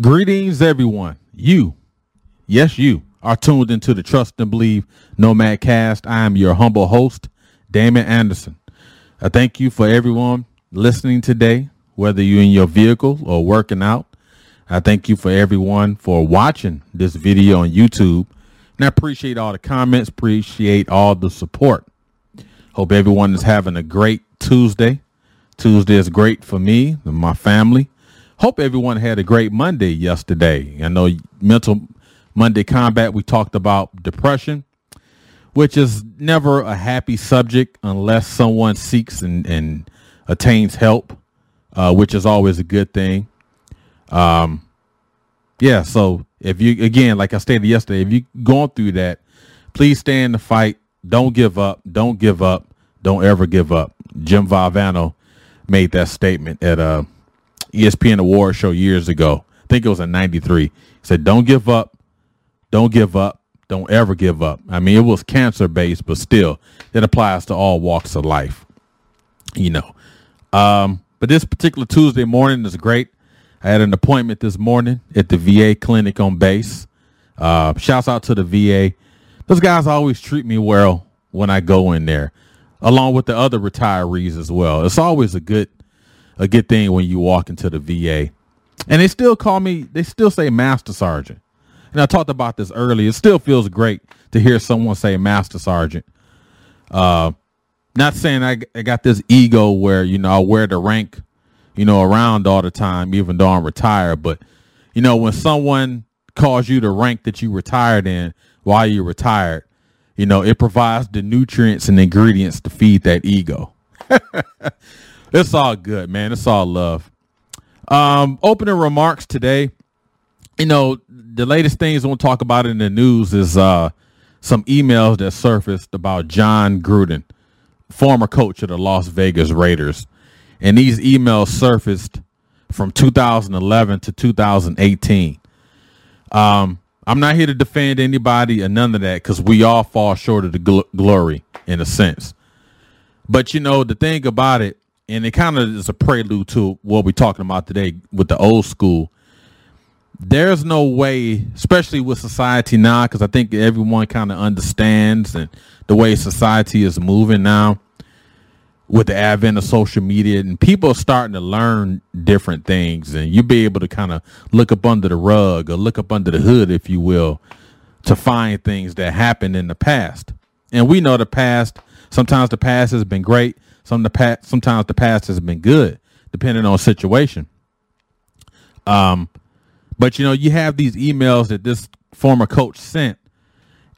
Greetings, everyone. You, yes, you are tuned into the Trust and Believe Nomad Cast. I am your humble host, Damon Anderson. I thank you for everyone listening today, whether you're in your vehicle or working out. I thank you for everyone for watching this video on YouTube. And I appreciate all the comments, appreciate all the support. Hope everyone is having a great Tuesday. Tuesday is great for me and my family. Hope everyone had a great Monday yesterday. I know mental Monday combat, we talked about depression, which is never a happy subject unless someone seeks and, and attains help, uh, which is always a good thing. Um, yeah, so if you, again, like I stated yesterday, if you're going through that, please stay in the fight. Don't give up. Don't give up. Don't ever give up. Jim Valvano made that statement at uh ESPN award show years ago. I think it was in 93. He said, don't give up. Don't give up. Don't ever give up. I mean, it was cancer based, but still, it applies to all walks of life, you know. Um, but this particular Tuesday morning is great. I had an appointment this morning at the VA clinic on base. Uh, shouts out to the VA. Those guys always treat me well when I go in there, along with the other retirees as well. It's always a good a good thing when you walk into the VA. And they still call me, they still say Master Sergeant. And I talked about this earlier. It still feels great to hear someone say Master Sergeant. Uh, not saying I, I got this ego where, you know, I wear the rank, you know, around all the time, even though I'm retired. But, you know, when someone calls you the rank that you retired in while you're retired, you know, it provides the nutrients and ingredients to feed that ego. It's all good, man. It's all love. Um, opening remarks today. You know, the latest things to talk about in the news is uh, some emails that surfaced about Jon Gruden, former coach of the Las Vegas Raiders. And these emails surfaced from 2011 to 2018. Um, I'm not here to defend anybody or none of that because we all fall short of the gl- glory in a sense. But you know, the thing about it, and it kind of is a prelude to what we're talking about today with the old school. There's no way, especially with society now, because I think everyone kind of understands and the way society is moving now with the advent of social media and people are starting to learn different things and you'll be able to kind of look up under the rug or look up under the hood, if you will, to find things that happened in the past. And we know the past, sometimes the past has been great. Some the past, sometimes the past has been good, depending on situation. Um, but you know, you have these emails that this former coach sent,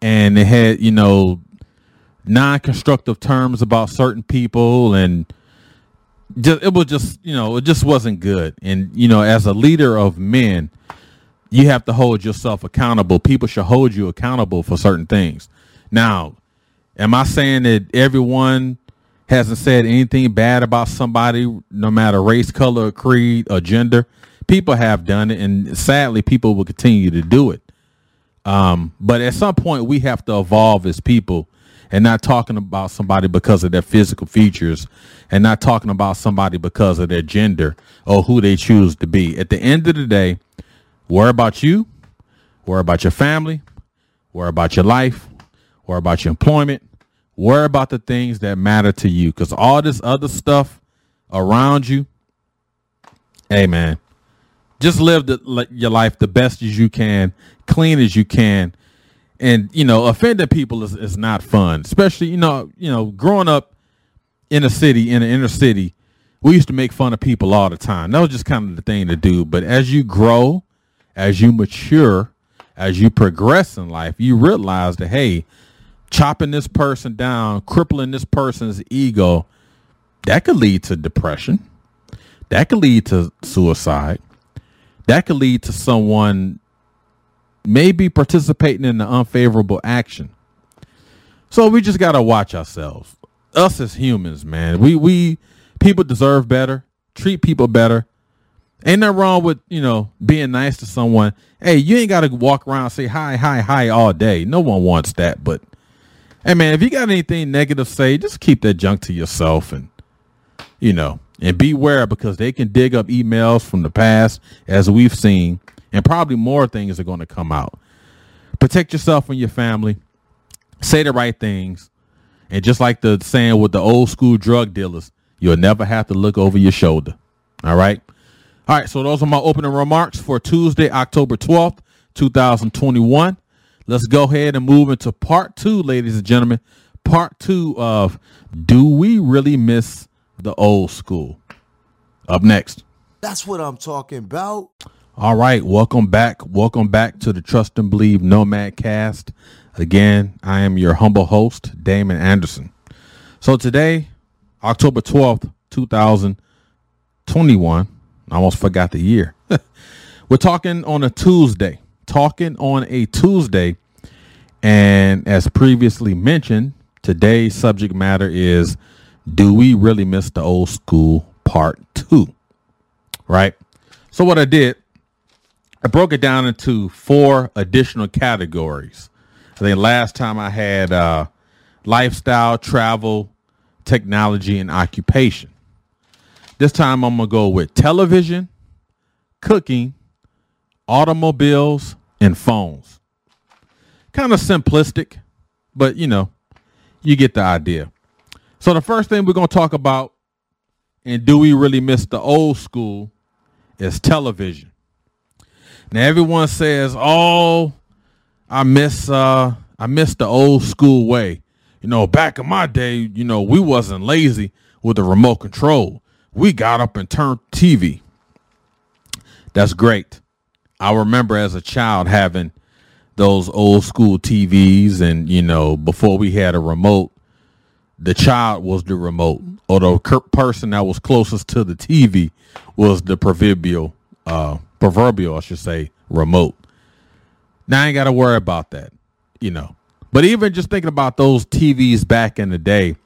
and it had you know non-constructive terms about certain people, and just it was just you know it just wasn't good. And you know, as a leader of men, you have to hold yourself accountable. People should hold you accountable for certain things. Now, am I saying that everyone hasn't said anything bad about somebody, no matter race, color, creed, or gender. People have done it, and sadly, people will continue to do it. Um, but at some point, we have to evolve as people and not talking about somebody because of their physical features and not talking about somebody because of their gender or who they choose to be. At the end of the day, worry about you, worry about your family, worry about your life, worry about your employment, Worry about the things that matter to you because all this other stuff around you, hey, man, just live the, your life the best as you can, clean as you can. And, you know, offending people is, is not fun, especially, you know, you know, growing up in a city, in an inner city, we used to make fun of people all the time. That was just kind of the thing to do. But as you grow, as you mature, as you progress in life, you realize that hey, chopping this person down, crippling this person's ego, that could lead to depression. That could lead to suicide. That could lead to someone maybe participating in an unfavorable action. So we just gotta watch ourselves. Us as humans, man. We we people deserve better. Treat people better. Ain't nothing wrong with, you know, being nice to someone. Hey, you ain't gotta walk around say hi, hi, hi all day. No one wants that. But hey man, if you got anything negative to say, just keep that junk to yourself and you know, and beware because they can dig up emails from the past as we've seen and probably more things are going to come out. Protect yourself and your family. Say the right things. And just like the saying with the old school drug dealers, you'll never have to look over your shoulder. All right. All right. So those are my opening remarks for Tuesday, October 12th, 2021. Let's go ahead and move into part two, ladies and gentlemen. Part two of Do We Really Miss the Old School? Up next. That's what I'm talking about. All right, welcome back. Welcome back to the Trust and Believe Nomad Cast. Again, I am your humble host, Damon Anderson. So today, October 12th, 2021, I almost forgot the year. We're talking on a Tuesday, talking on a Tuesday. And as previously mentioned, today's subject matter is Do we really miss the old school part two? Right? So, what I did, I broke it down into four additional categories. I think last time I had uh, lifestyle, travel, technology, and occupation. This time I'm going to go with television, cooking, automobiles, and phones. Kind of simplistic, but you know, you get the idea. So the first thing we're going to talk about, and do we really miss the old school, is television. Now everyone says, "Oh, I miss uh I miss the old school way." You know, back in my day, you know, we wasn't lazy with the remote control. We got up and turned TV. That's great. I remember as a child having those old school TVs and, you know, before we had a remote, the child was the remote or the person that was closest to the TV was the proverbial uh proverbial, I should say, remote. Now I ain't got to worry about that, you know. But even just thinking about those TVs back in the day,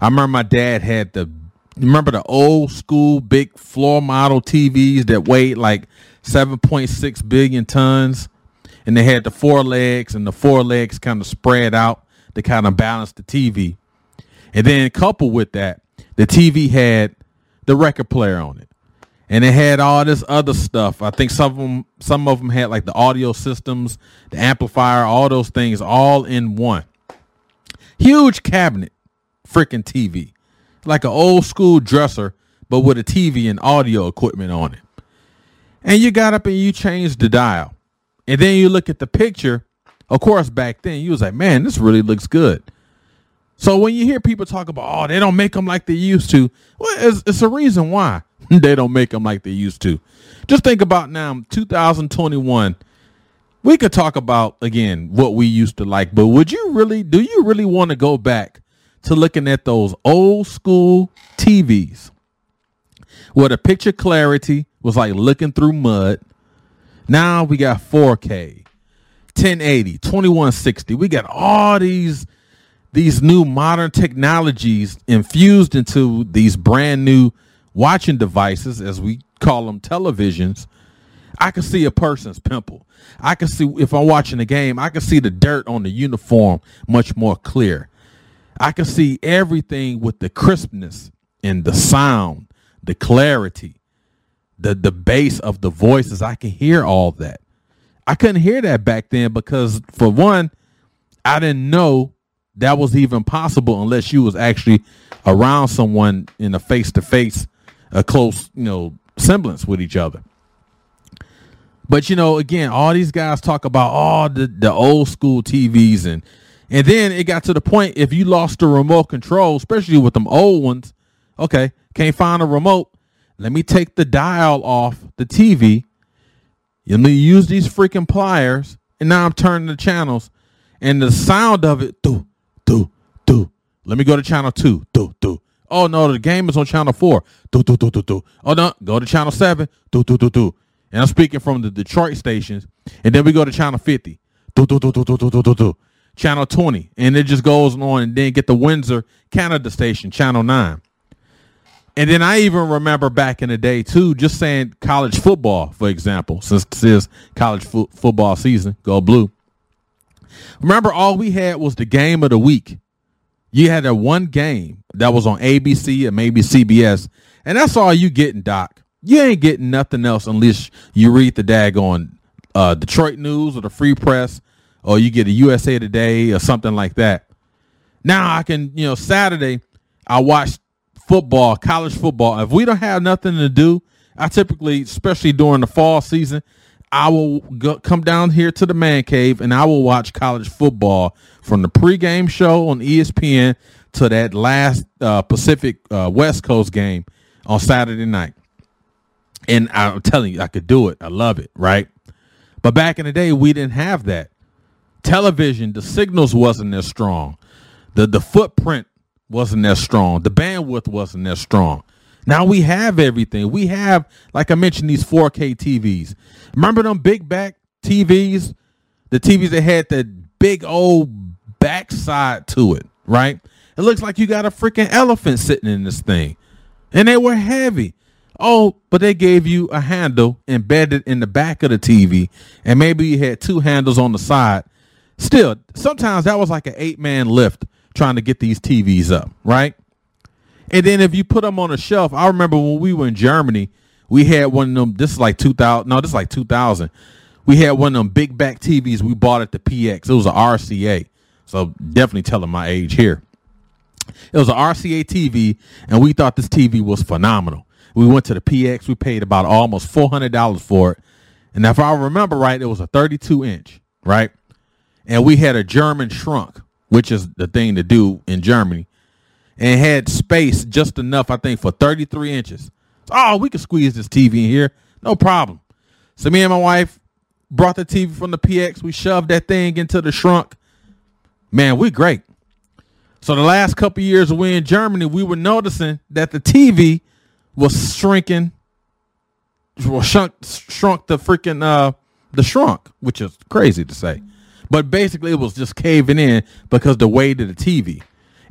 I remember my dad had the remember the old school big floor model TVs that weighed like 7.6 billion tons and they had the four legs and the four legs kind of spread out to kind of balance the TV. And then coupled with that, the TV had the record player on it and it had all this other stuff. I think some of them, some of them had like the audio systems, the amplifier, all those things, all in one. Huge cabinet, freaking TV, like an old school dresser, but with a TV and audio equipment on it. And you got up and you changed the dial, and then you look at the picture. Of course, back then you was like, man, this really looks good. So when you hear people talk about, oh, they don't make them like they used to, well, it's, it's a reason why they don't make them like they used to. Just think about now, 2021. We could talk about again what we used to like, but would you really? Do you really want to go back to looking at those old school TVs where the picture clarity was like looking through mud? Now we got 4K, 1080, 2160. We got all these these new modern technologies infused into these brand new watching devices, as we call them televisions, I can see a person's pimple. I can see if I'm watching a game, I can see the dirt on the uniform much more clear. I can see everything with the crispness and the sound, the clarity, the the bass of the voices. I can hear all that. I couldn't hear that back then because for one, I didn't know that was even possible unless you was actually around someone in a face to face a close, you know, semblance with each other. But you know, again, all these guys talk about all the, the old school TVs and and then it got to the point if you lost the remote control, especially with them old ones, okay, can't find a remote. Let me take the dial off the TV. You need to use these freaking pliers. And now I'm turning the channels. And the sound of it, do, do, do. Let me go to channel two. Do, do. Oh no, the game is on channel four. Do, do, do, do, do. Oh no, go to channel seven. Do, do, do, do. And I'm speaking from the Detroit stations. And then we go to channel 50. Do, do, do, do, do, do, do, do. Channel 20. And it just goes on and then get the Windsor, Canada station, channel nine. And then I even remember back in the day too, just saying college football, for example, since this is college fo- football season, go blue. Remember, all we had was the game of the week. You had that one game that was on ABC and maybe CBS, and that's all you getting, Doc. You ain't getting nothing else unless you read the daggone uh, Detroit News or the Free Press, or you get a USA Today or something like that. Now I can, you know, Saturday I watch football, college football. If we don't have nothing to do, I typically, especially during the fall season, I will go, come down here to the man cave and I will watch college football from the pregame show on ESPN to that last uh, Pacific uh, West Coast game on Saturday night. And I'm telling you, I could do it. I love it, right? But back in the day, we didn't have that. Television, the signals wasn't as strong. The the footprint wasn't as strong. The bandwidth wasn't as strong. Now we have everything. We have, like I mentioned, these 4K TVs. Remember them big back TVs? The TVs that had that big old backside to it, right? It looks like you got a freaking elephant sitting in this thing. And they were heavy. Oh, but they gave you a handle embedded in the back of the TV, and maybe you had two handles on the side. Still, sometimes that was like an eight man lift trying to get these TVs up, right? And then if you put them on a shelf, I remember when we were in Germany, we had one of them. This is like 2000. No, this is like 2000. We had one of them big back TVs we bought at the PX. It was an RCA. So definitely telling my age here. It was an RCA TV, and we thought this TV was phenomenal. We went to the PX. We paid about almost $400 for it. And if I remember right, it was a 32 inch, right? And we had a German shrunk, which is the thing to do in Germany, and had space just enough, I think, for 33 inches. Oh, we could squeeze this TV in here, no problem. So me and my wife brought the TV from the PX. We shoved that thing into the shrunk. Man, we great. So the last couple years we in Germany, we were noticing that the TV was shrinking, well, shrunk, shrunk the freaking uh the shrunk, which is crazy to say, but basically it was just caving in because the weight of the TV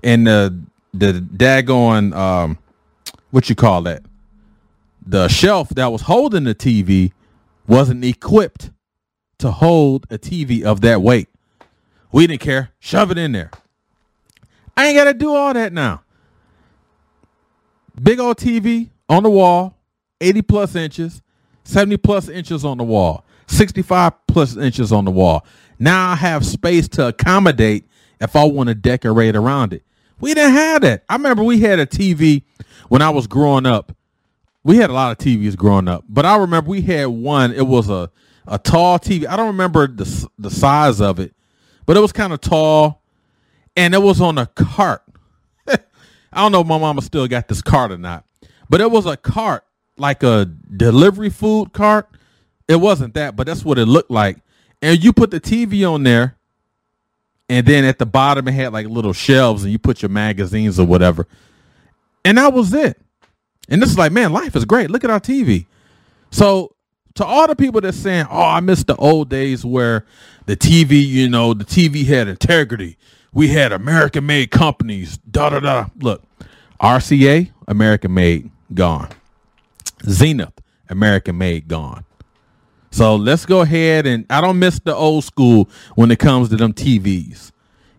and the the daggone um what you call that the shelf that was holding the TV wasn't equipped to hold a TV of that weight. We didn't care. Shove it in there. I ain't got to do all that now. Big old TV on the wall, 80 plus inches, 70 plus inches on the wall, 65 plus inches on the wall. Now I have space to accommodate if I want to decorate around it. We didn't have that. I remember we had a TV when I was growing up. We had a lot of TVs growing up, but I remember we had one. It was a, a tall TV. I don't remember the, the size of it, but it was kind of tall and it was on a cart. I don't know if my mama still got this cart or not, but it was a cart, like a delivery food cart. It wasn't that, but that's what it looked like. And you put the TV on there, and then at the bottom it had like little shelves, and you put your magazines or whatever. And that was it. And this is like, man, life is great. Look at our TV. So to all the people that's saying, "Oh, I miss the old days where the TV, you know, the TV had integrity. We had American made companies." Da da da. Look, RCA, American made, gone. Zenith, American made, gone. So let's go ahead and I don't miss the old school when it comes to them TVs.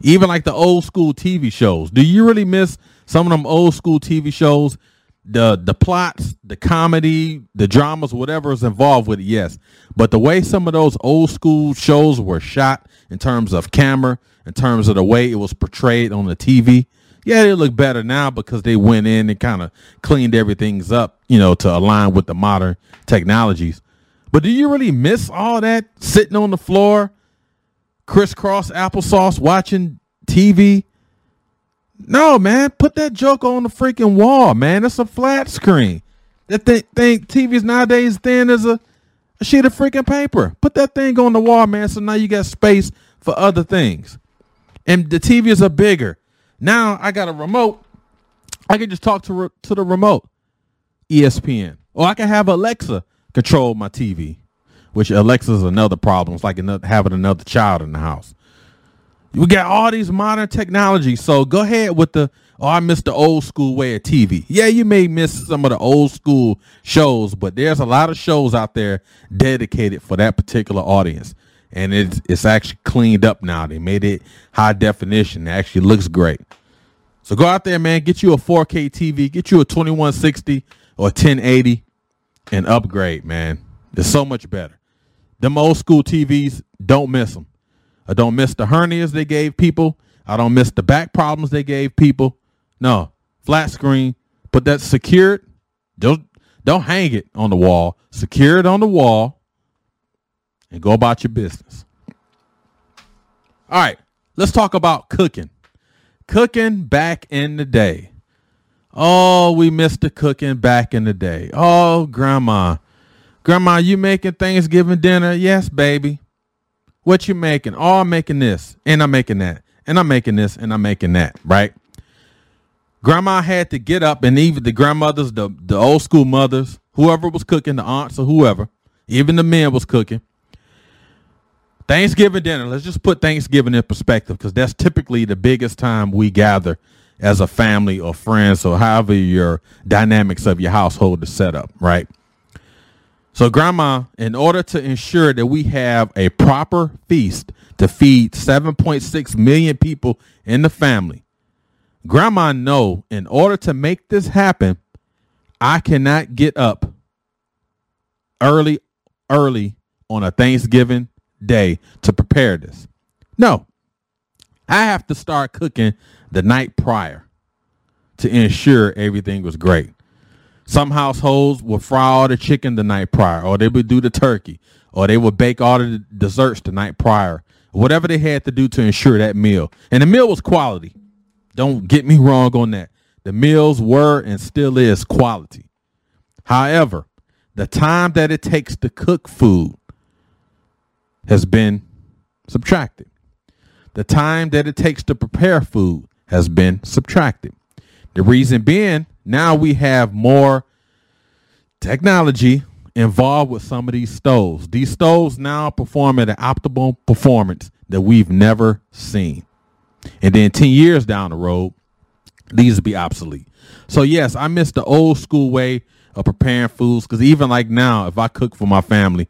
Even like the old school TV shows. Do you really miss some of them old school TV shows? The the plots, the comedy, the dramas, whatever is involved with it, yes. But the way some of those old school shows were shot in terms of camera, in terms of the way it was portrayed on the TV, yeah, they look better now because they went in and kind of cleaned everything's up, you know, to align with the modern technologies. But do you really miss all that sitting on the floor, crisscross applesauce, watching TV? No, man, put that joke on the freaking wall, man. It's a flat screen. That thing, thing TVs nowadays thin as a A sheet of freaking paper. Put that thing on the wall, man. So now you got space for other things. And the TVs are bigger. Now I got a remote. I can just talk to re- to the remote. ESPN. Or I can have Alexa control my TV, which Alexa's another problem. It's like another, having another child in the house. We got all these modern technology. So go ahead with the, oh, I miss the old school way of TV. Yeah, you may miss some of the old school shows, but there's a lot of shows out there dedicated for that particular audience. And it's, it's actually cleaned up now. They made it high definition. It actually looks great. So go out there, man. Get you a 4K TV. Get you a 2160 or 1080 and upgrade, man. It's so much better. Them old school TVs, don't miss them. I don't miss the hernias they gave people. I don't miss the back problems they gave people. No, flat screen. Put that secured. Don't don't hang it on the wall. Secure it on the wall, and go about your business. All right, let's talk about cooking. Cooking back in the day. Oh, we missed the cooking back in the day. Oh, grandma. Grandma, you making Thanksgiving dinner? Yes, baby. What you making? Oh, I'm making this, and I'm making that, and I'm making this, and I'm making that, right? Grandma had to get up, and even the grandmothers, the, the old school mothers, whoever was cooking, the aunts or whoever, even the men was cooking. Thanksgiving dinner, let's just put Thanksgiving in perspective because that's typically the biggest time we gather as a family or friends or however your dynamics of your household is set up, right? So, Grandma, in order to ensure that we have a proper feast to feed 7.6 million people in the family, Grandma know in order to make this happen, I cannot get up early, early on a Thanksgiving day to prepare this. No, I have to start cooking the night prior to ensure everything was great. Some households will fry all the chicken the night prior, or they would do the turkey, or they would bake all the desserts the night prior. Whatever they had to do to ensure that meal. And the meal was quality. Don't get me wrong on that. The meals were and still is quality. However, the time that it takes to cook food has been subtracted. The time that it takes to prepare food has been subtracted. The reason being, now we have more technology involved with some of these stoves. These stoves now perform at an optimal performance that we've never seen. And then 10 years down the road, these will be obsolete. So, yes, I miss the old school way of preparing foods because even like now, if I cook for my family,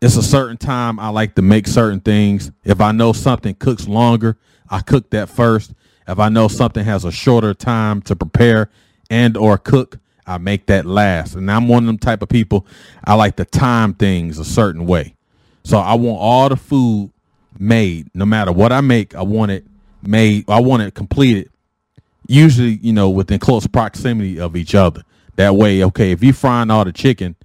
it's a certain time I like to make certain things. If I know something cooks longer, I cook that first. If I know something has a shorter time to prepare and or cook, I make that last. And I'm one of them type of people. I like to time things a certain way. So I want all the food made, no matter what I make. I want it made. I want it completed. Usually, you know, within close proximity of each other. That way, okay, if you're frying all the chicken,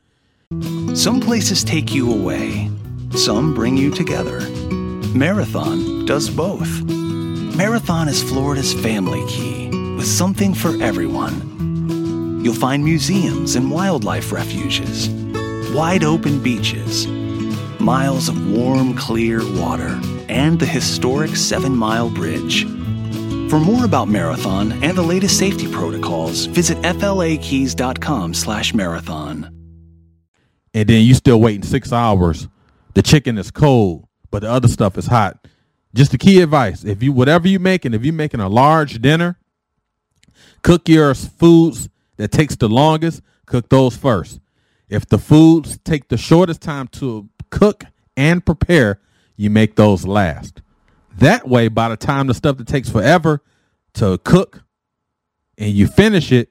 some places take you away. Some bring you together. Marathon does both. Marathon is Florida's family key with something for everyone. You'll find museums and wildlife refuges, wide open beaches, miles of warm, clear water, and the historic Seven Mile Bridge. For more about Marathon and the latest safety protocols, visit fla-keys.com slash marathon. And then you still waiting six hours. The chicken is cold, but the other stuff is hot. Just the key advice: if you whatever you're making, if you're making a large dinner, cook your foods that takes the longest. Cook those first. If the foods take the shortest time to cook and prepare, you make those last. That way, by the time the stuff that takes forever to cook and you finish it,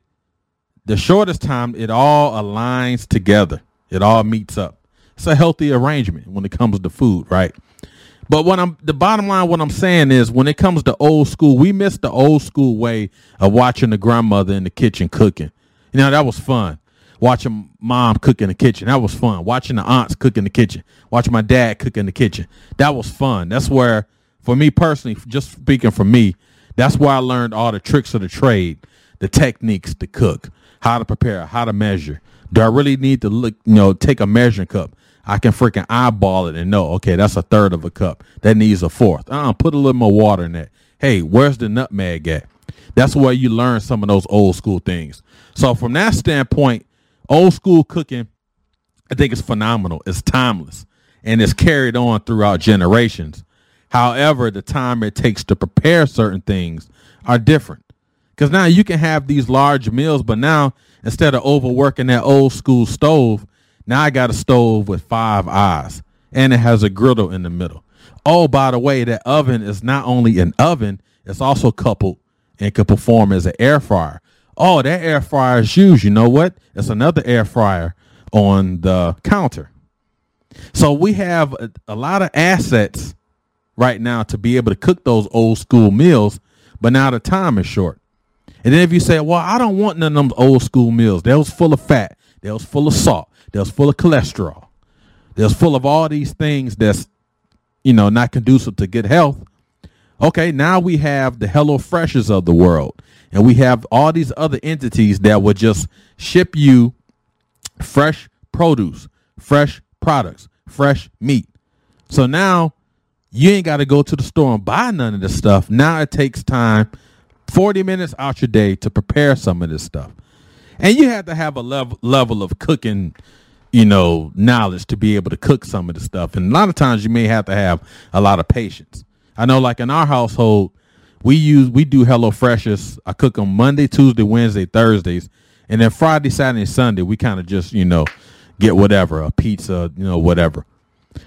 the shortest time it all aligns together. It all meets up. It's a healthy arrangement when it comes to food, right? But what I'm the bottom line, what I'm saying is when it comes to old school, we miss the old school way of watching the grandmother in the kitchen cooking. You know, that was fun. Watching mom cook in the kitchen. That was fun. Watching the aunts cook in the kitchen. Watching my dad cook in the kitchen. That was fun. That's where, for me personally, just speaking for me, that's where I learned all the tricks of the trade, the techniques to cook, how to prepare, how to measure. Do I really need to look, you know, take a measuring cup? I can freaking eyeball it and know, okay, that's a third of a cup. That needs a fourth. Uh, put a little more water in that. Hey, where's the nutmeg at? That's where you learn some of those old school things. So from that standpoint, old school cooking, I think it's phenomenal. It's timeless and it's carried on throughout generations. However, the time it takes to prepare certain things are different. Because now you can have these large meals, but now instead of overworking that old school stove, now I got a stove with five eyes and it has a griddle in the middle. Oh, by the way, that oven is not only an oven, it's also coupled and can perform as an air fryer. Oh, that air fryer is used. You know what? It's another air fryer on the counter. So we have a, a lot of assets right now to be able to cook those old school meals, but now the time is short. And then if you say, well, I don't want none of them old school meals. They was full of fat. They was full of salt. Was full of cholesterol. that's full of all these things that's, you know, not conducive to good health. Okay, now we have the Hello Freshes of the world. And we have all these other entities that would just ship you fresh produce, fresh products, fresh meat. So now you ain't got to go to the store and buy none of this stuff. Now it takes time, 40 minutes out your day to prepare some of this stuff. And you have to have a level level of cooking, you know, knowledge to be able to cook some of the stuff. And a lot of times you may have to have a lot of patience. I know like in our household, we use we do Hello Freshes. I cook them Monday, Tuesday, Wednesday, Thursdays, and then Friday, Saturday, Sunday we kind of just you know get whatever a pizza, you know whatever.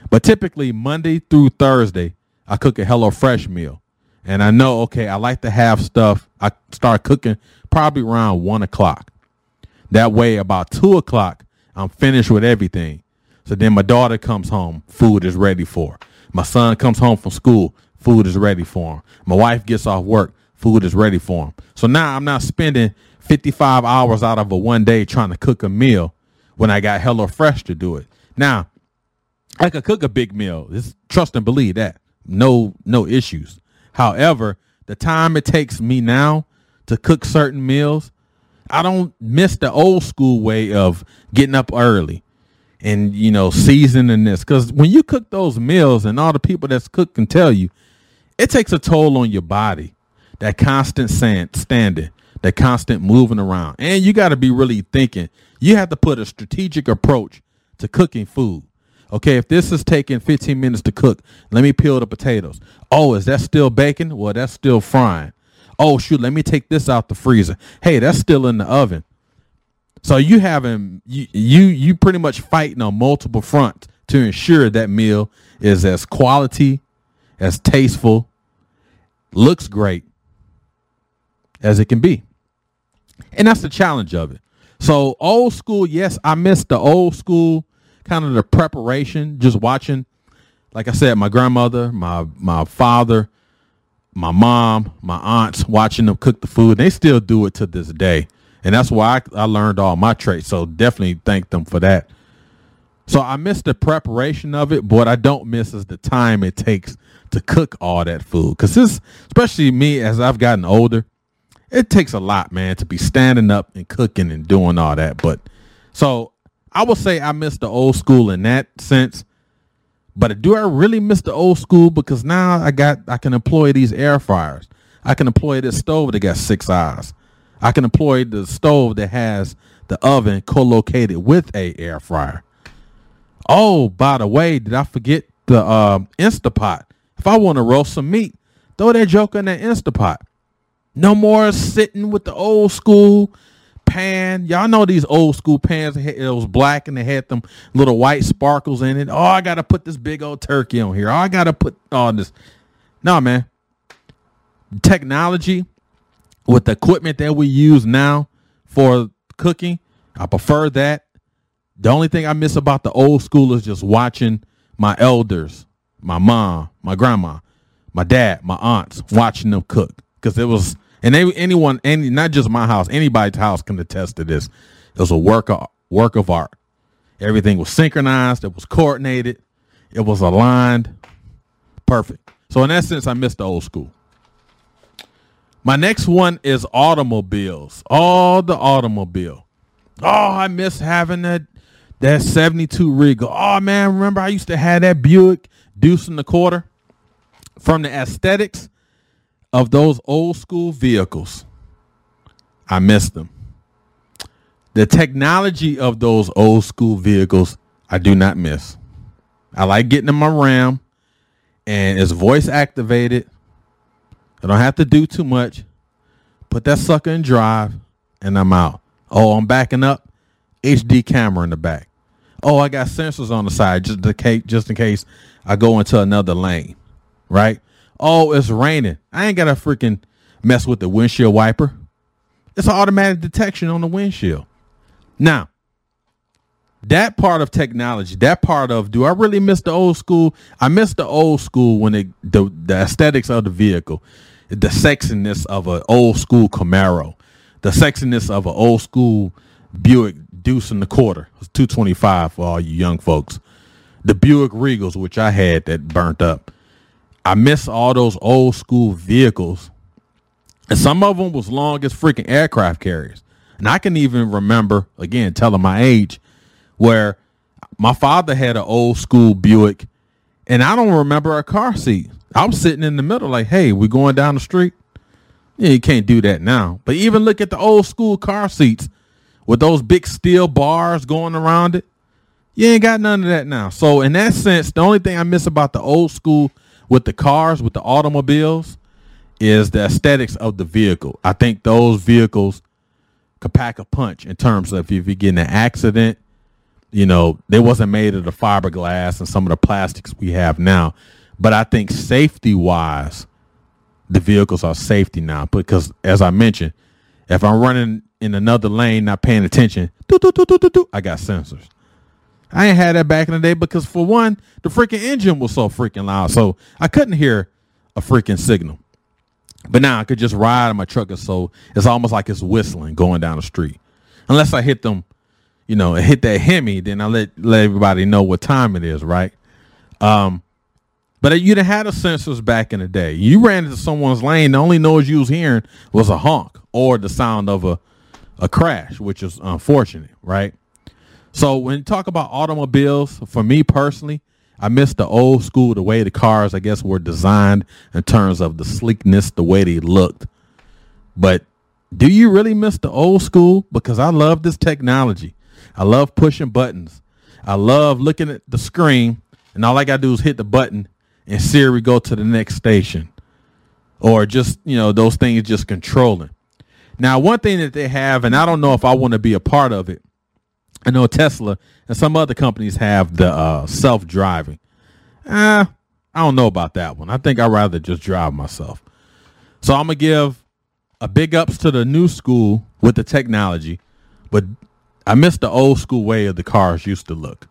But typically Monday through Thursday, I cook a Hello Fresh meal, and I know okay I like to have stuff. I start cooking probably around one o'clock. That way, about two o'clock, I'm finished with everything. So then my daughter comes home, food is ready for. Her. My son comes home from school, food is ready for him. My wife gets off work, food is ready for him. So now I'm not spending 55 hours out of a one day trying to cook a meal when I got Hello Fresh to do it. Now, I could cook a big meal. Just trust and believe that. No, no issues. However, the time it takes me now to cook certain meals, I don't miss the old school way of getting up early and you know seasoning this because when you cook those meals and all the people that's cook can tell you it takes a toll on your body. That constant sand, standing, that constant moving around. And you got to be really thinking. You have to put a strategic approach to cooking food. Okay, if this is taking 15 minutes to cook, let me peel the potatoes. Oh, is that still bacon? Well, that's still frying. Oh, shoot, let me take this out the freezer. Hey, that's still in the oven. So you having you you you pretty much fighting on multiple fronts to ensure that meal is as quality as tasteful, looks great as it can be. And that's the challenge of it. So old school, yes, I miss the old school kind of the preparation, just watching, like I said, my grandmother, my my father, my mom, my aunts, watching them cook the food. They still do it to this day. And that's why I, I learned all my traits. So definitely thank them for that. So I miss the preparation of it, but what I don't miss is the time it takes to cook all that food. Cause this, especially me as I've gotten older, it takes a lot, man, to be standing up and cooking and doing all that. But so I would say I miss the old school in that sense. But do I really miss the old school? Because now I got I can employ these air fryers. I can employ this stove that got six eyes. I can employ the stove that has the oven co-located with a air fryer. Oh, by the way, did I forget the um, Instapot? If I want to roast some meat, throw that joke in that Instapot. No more sitting with the old school pan. Y'all know these old school pans. It was black and they had them little white sparkles in it. Oh, I got to put this big old turkey on here. Oh, I got to put all this. No, man. Technology with the equipment that we use now for cooking, I prefer that. The only thing I miss about the old school is just watching my elders my mom, my grandma, my dad, my aunts watching them cook because it was and they anyone any not just my house anybody's house can attest to this. It was a work of work of art. Everything was synchronized. It was coordinated. It was aligned. Perfect. So in that sense, I missed the old school. My next one is automobiles. All the automobile. Oh, I miss having that that 72 Regal. Oh man, remember I used to have that Buick Deuce in the quarter from the aesthetics of those old school vehicles. I miss them. The technology of those old school vehicles, I do not miss. I like getting in my RAM and it's voice activated. I don't have to do too much. Put that sucker in drive and I'm out. Oh, I'm backing up. HD camera in the back. Oh, I got sensors on the side just in case, I go into another lane. Right? Oh, it's raining. I ain't got to freaking mess with the windshield wiper. It's an automatic detection on the windshield. Now, that part of technology, that part of do I really miss the old school? I miss the old school when it the, the aesthetics of the vehicle, the sexiness of an old school Camaro, the sexiness of an old school Buick Deuce in the quarter. It's 225 for all you young folks. The Buick Regals, which I had that burnt up. I miss all those old school vehicles. And some of them was long as freaking aircraft carriers. And I can even remember, again, telling my age, where my father had an old school Buick and I don't remember a car seat. I'm sitting in the middle like, hey, we going down the street? Yeah, you can't do that now. But even look at the old school car seats with those big steel bars going around it. You ain't got none of that now. So in that sense, the only thing I miss about the old school with the cars, with the automobiles, is the aesthetics of the vehicle. I think those vehicles could pack a punch in terms of if you get in an accident, you know, they wasn't made of the fiberglass and some of the plastics we have now. But I think safety wise, the vehicles are safety now because as I mentioned, if I'm running in another lane, not paying attention, I got sensors. I ain't had that back in the day because for one, the freaking engine was so freaking loud. So I couldn't hear a freaking signal. But now I could just ride in my truck and so it's almost like it's whistling going down the street. Unless I hit them, you know, hit that Hemi, then I let let everybody know what time it is, right? Um, but you didn't had the sensors back in the day. You ran into someone's lane, the only noise you was hearing was a honk or the sound of a a crash, which is unfortunate, right? So when you talk about automobiles, for me personally, I miss the old school, the way the cars, I guess, were designed in terms of the sleekness, the way they looked. But do you really miss the old school? Because I love this technology. I love pushing buttons. I love looking at the screen and all I got to do is hit the button and Siri go to the next station. Or just, you know, those things just controlling. Now, one thing that they have, and I don't know if I want to be a part of it. I know Tesla and some other companies have the uh, self-driving. Uh, I don't know about that one. I think I'd rather just drive myself. So I'm gonna give a big ups to the new school with the technology, but I miss the old school way of the cars used to look.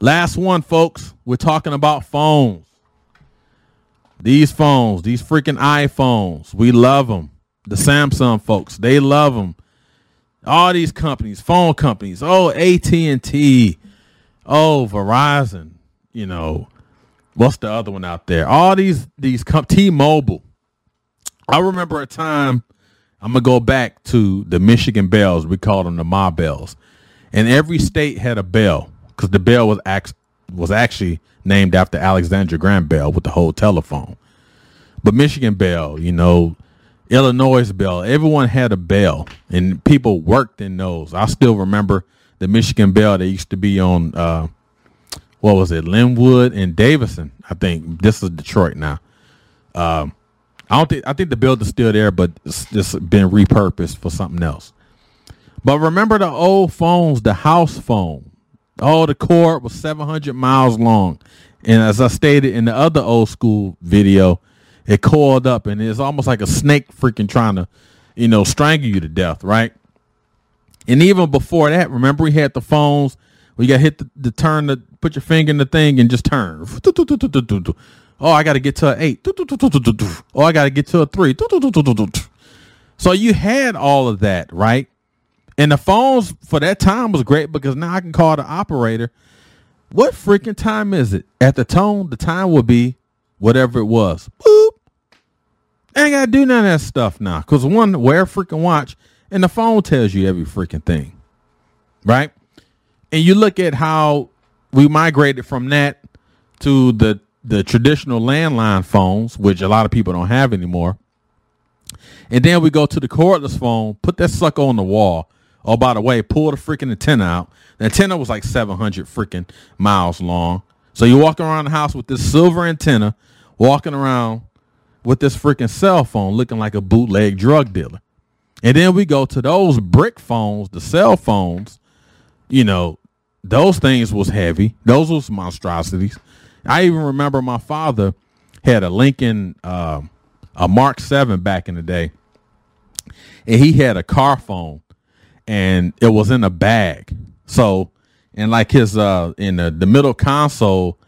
Last one, folks. We're talking about phones. These phones, these freaking iPhones, we love them the Samsung folks. They love them. All these companies, phone companies. Oh, AT and T. Oh, Verizon. You know, what's the other one out there? All these these T-Mobile. I remember a time. I'm gonna go back to the Michigan bells. We called them the Ma bells, and every state had a bell because the bell was act- was actually named after Alexander Graham Bell with the whole telephone. But Michigan Bell, you know, Illinois bell. Everyone had a bell, and people worked in those. I still remember the Michigan bell that used to be on. Uh, what was it, Linwood and Davison? I think this is Detroit now. Um, I don't think I think the building's still there, but it's just been repurposed for something else. But remember the old phones, the house phone. Oh, the cord was 700 miles long, and as I stated in the other old school video, it coiled up and it's almost like a snake freaking trying to, you know, strangle you to death, right? And even before that, remember we had the phones you got hit the, the turn the put your finger in the thing and just turn. Oh, I got to get to an eight. Oh, I got to get to a three. So you had all of that, right? And the phones for that time was great because now I can call the operator. What freaking time is it? At the tone, the time will be whatever it was. Boop. Ain't gotta do none of that stuff now. Cause one, wear a freaking watch and the phone tells you every freaking thing. Right? and you look at how we migrated from that to the the traditional landline phones, which a lot of people don't have anymore. And then we go to the cordless phone, put that sucker on the wall. Oh, by the way, pull the freaking antenna out. The antenna was like 700 freaking miles long. So you're walking around the house with this silver antenna, walking around with this freaking cell phone looking like a bootleg drug dealer. And then we go to those brick phones, the cell phones, you know, those things was heavy. Those was monstrosities. I even remember my father had a Lincoln, uh, a Mark Seven back in the day, and he had a car phone, and it was in a bag. So, and like his uh, in the, the middle console,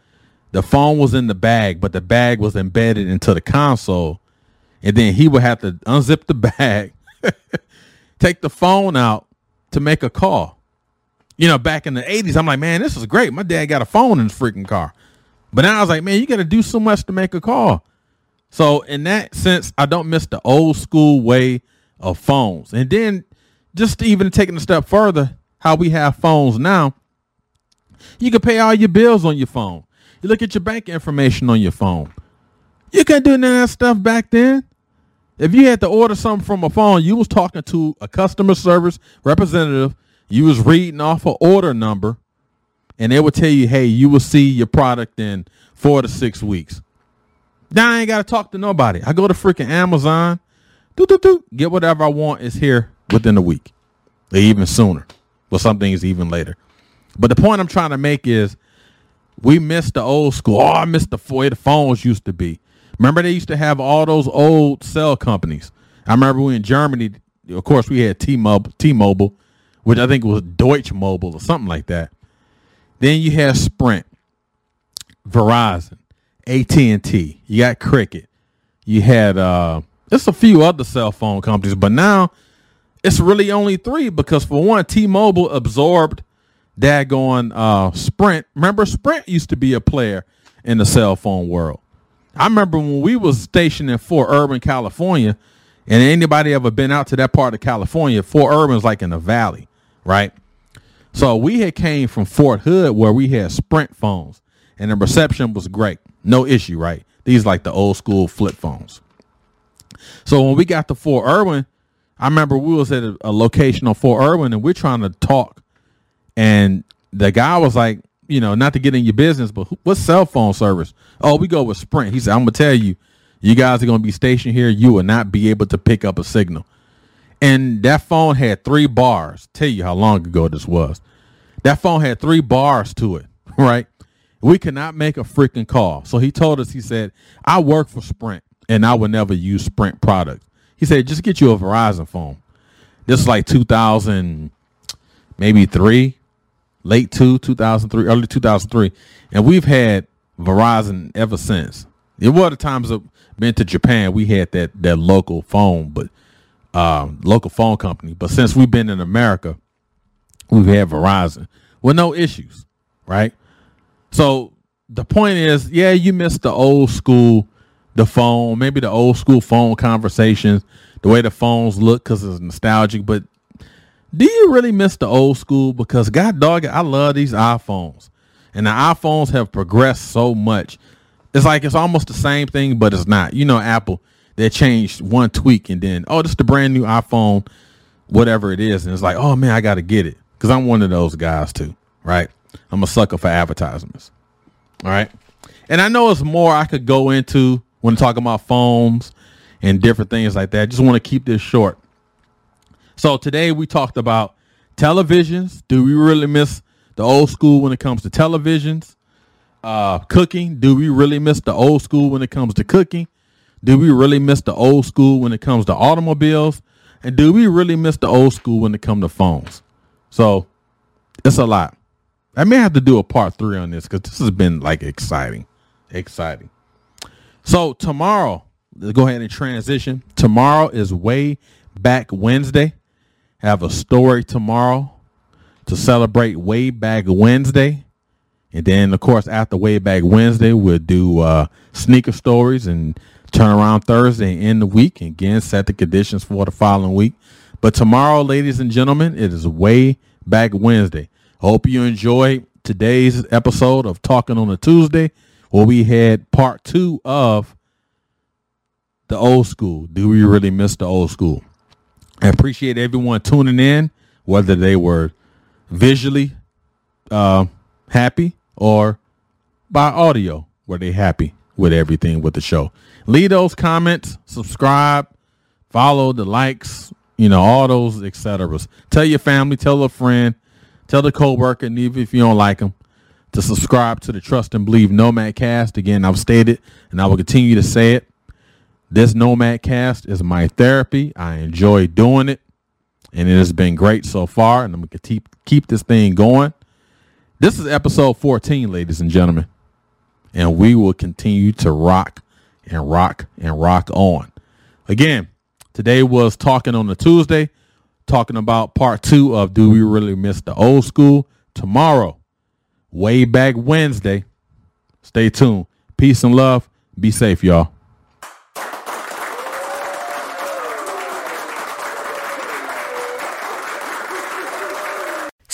the phone was in the bag, but the bag was embedded into the console, and then he would have to unzip the bag, take the phone out to make a call. You know, back in the 80s, I'm like, man, this is great. My dad got a phone in his freaking car. But now I was like, man, you got to do so much to make a call. So in that sense, I don't miss the old school way of phones. And then just even taking a step further, how we have phones now, you can pay all your bills on your phone. You look at your bank information on your phone. You couldn't do none of that stuff back then. If you had to order something from a phone, you was talking to a customer service representative. You was reading off an order number and they will tell you, hey, you will see your product in four to six weeks. Now I ain't got to talk to nobody. I go to freaking Amazon, doo, doo, doo, get whatever I want is here within a week, or even sooner. Well, some things even later. But the point I'm trying to make is we missed the old school. Oh, I missed the way the phones used to be. Remember they used to have all those old cell companies. I remember we in Germany, of course, we had T-Mobile, T-Mobile, which I think was Deutsche Mobile or something like that. Then you have Sprint, Verizon, AT&T. You got Cricket. You had uh there's a few other cell phone companies, but now it's really only three because for one, T-Mobile absorbed daggone uh Sprint. Remember Sprint used to be a player in the cell phone world. I remember when we was stationed in Fort Irwin, California, and anybody ever been out to that part of California, Fort Irwin's like in the valley, right? So we had came from Fort Hood where we had Sprint phones and the reception was great. No issue, right? These like the old school flip phones. So when we got to Fort Irwin, I remember we was at a, a location on Fort Irwin and we're trying to talk. And the guy was like, you know, not to get in your business, but what cell phone service? Oh, we go with Sprint. He said, I'm gonna tell you, you guys are gonna be stationed here. You will not be able to pick up a signal. And that phone had three bars. Tell you how long ago this was. That phone had three bars to it, right? We could not make a freaking call. So he told us, he said, I work for Sprint and I would never use Sprint products. He said, just get you a Verizon phone. This is like 2000, maybe three, late two, 2003, early 2003. And we've had Verizon ever since. It was the times I've been to Japan, we had that, that local phone, but um, local phone company. But since we've been in America, we've had Verizon with no issues, right? So the point is, yeah, you missed the old school, the phone, maybe the old school phone conversations, the way the phones look because it's nostalgic. But do you really miss the old school? Because God dog, it, I love these iPhones, and the iPhones have progressed so much. It's like it's almost the same thing, but it's not. You know, Apple they changed one tweak and then oh, this is the brand new iPhone, whatever it is, and it's like oh man, I got to get it because I'm one of those guys too, right? I'm a sucker for advertisements. All right. And I know it's more I could go into when talking about phones and different things like that. Just want to keep this short. So today we talked about televisions. Do we really miss the old school when it comes to televisions? Uh, cooking. Do we really miss the old school when it comes to cooking? Do we really miss the old school when it comes to automobiles? And do we really miss the old school when it comes to phones? So it's a lot. I may have to do a part three on this because this has been like exciting, exciting. So tomorrow, let's go ahead and transition. Tomorrow is way back Wednesday. Have a story tomorrow to celebrate way back Wednesday. And then, of course, after way back Wednesday, we'll do uh, sneaker stories and turn around Thursday and end the week. And again, set the conditions for the following week. But tomorrow, ladies and gentlemen, it is way back Wednesday. Hope you enjoyed today's episode of Talking on a Tuesday, where we had part two of the old school. Do we really miss the old school? I appreciate everyone tuning in, whether they were visually uh, happy or by audio were they happy with everything with the show. Leave those comments, subscribe, follow the likes, you know, all those etc. Tell your family, tell a friend, tell the coworker, and even if you don't like them, to subscribe to the Trust and Believe Nomad Cast. Again, I've stated and I will continue to say it. This Nomad Cast is my therapy. I enjoy doing it, and it has been great so far. And I'm gonna keep keep this thing going. This is episode 14, ladies and gentlemen, and we will continue to rock and rock and rock on. Again, today was talking on a Tuesday, talking about part two of Do We Really Miss the Old School? Tomorrow, way back Wednesday. Stay tuned. Peace and love. Be safe, y'all.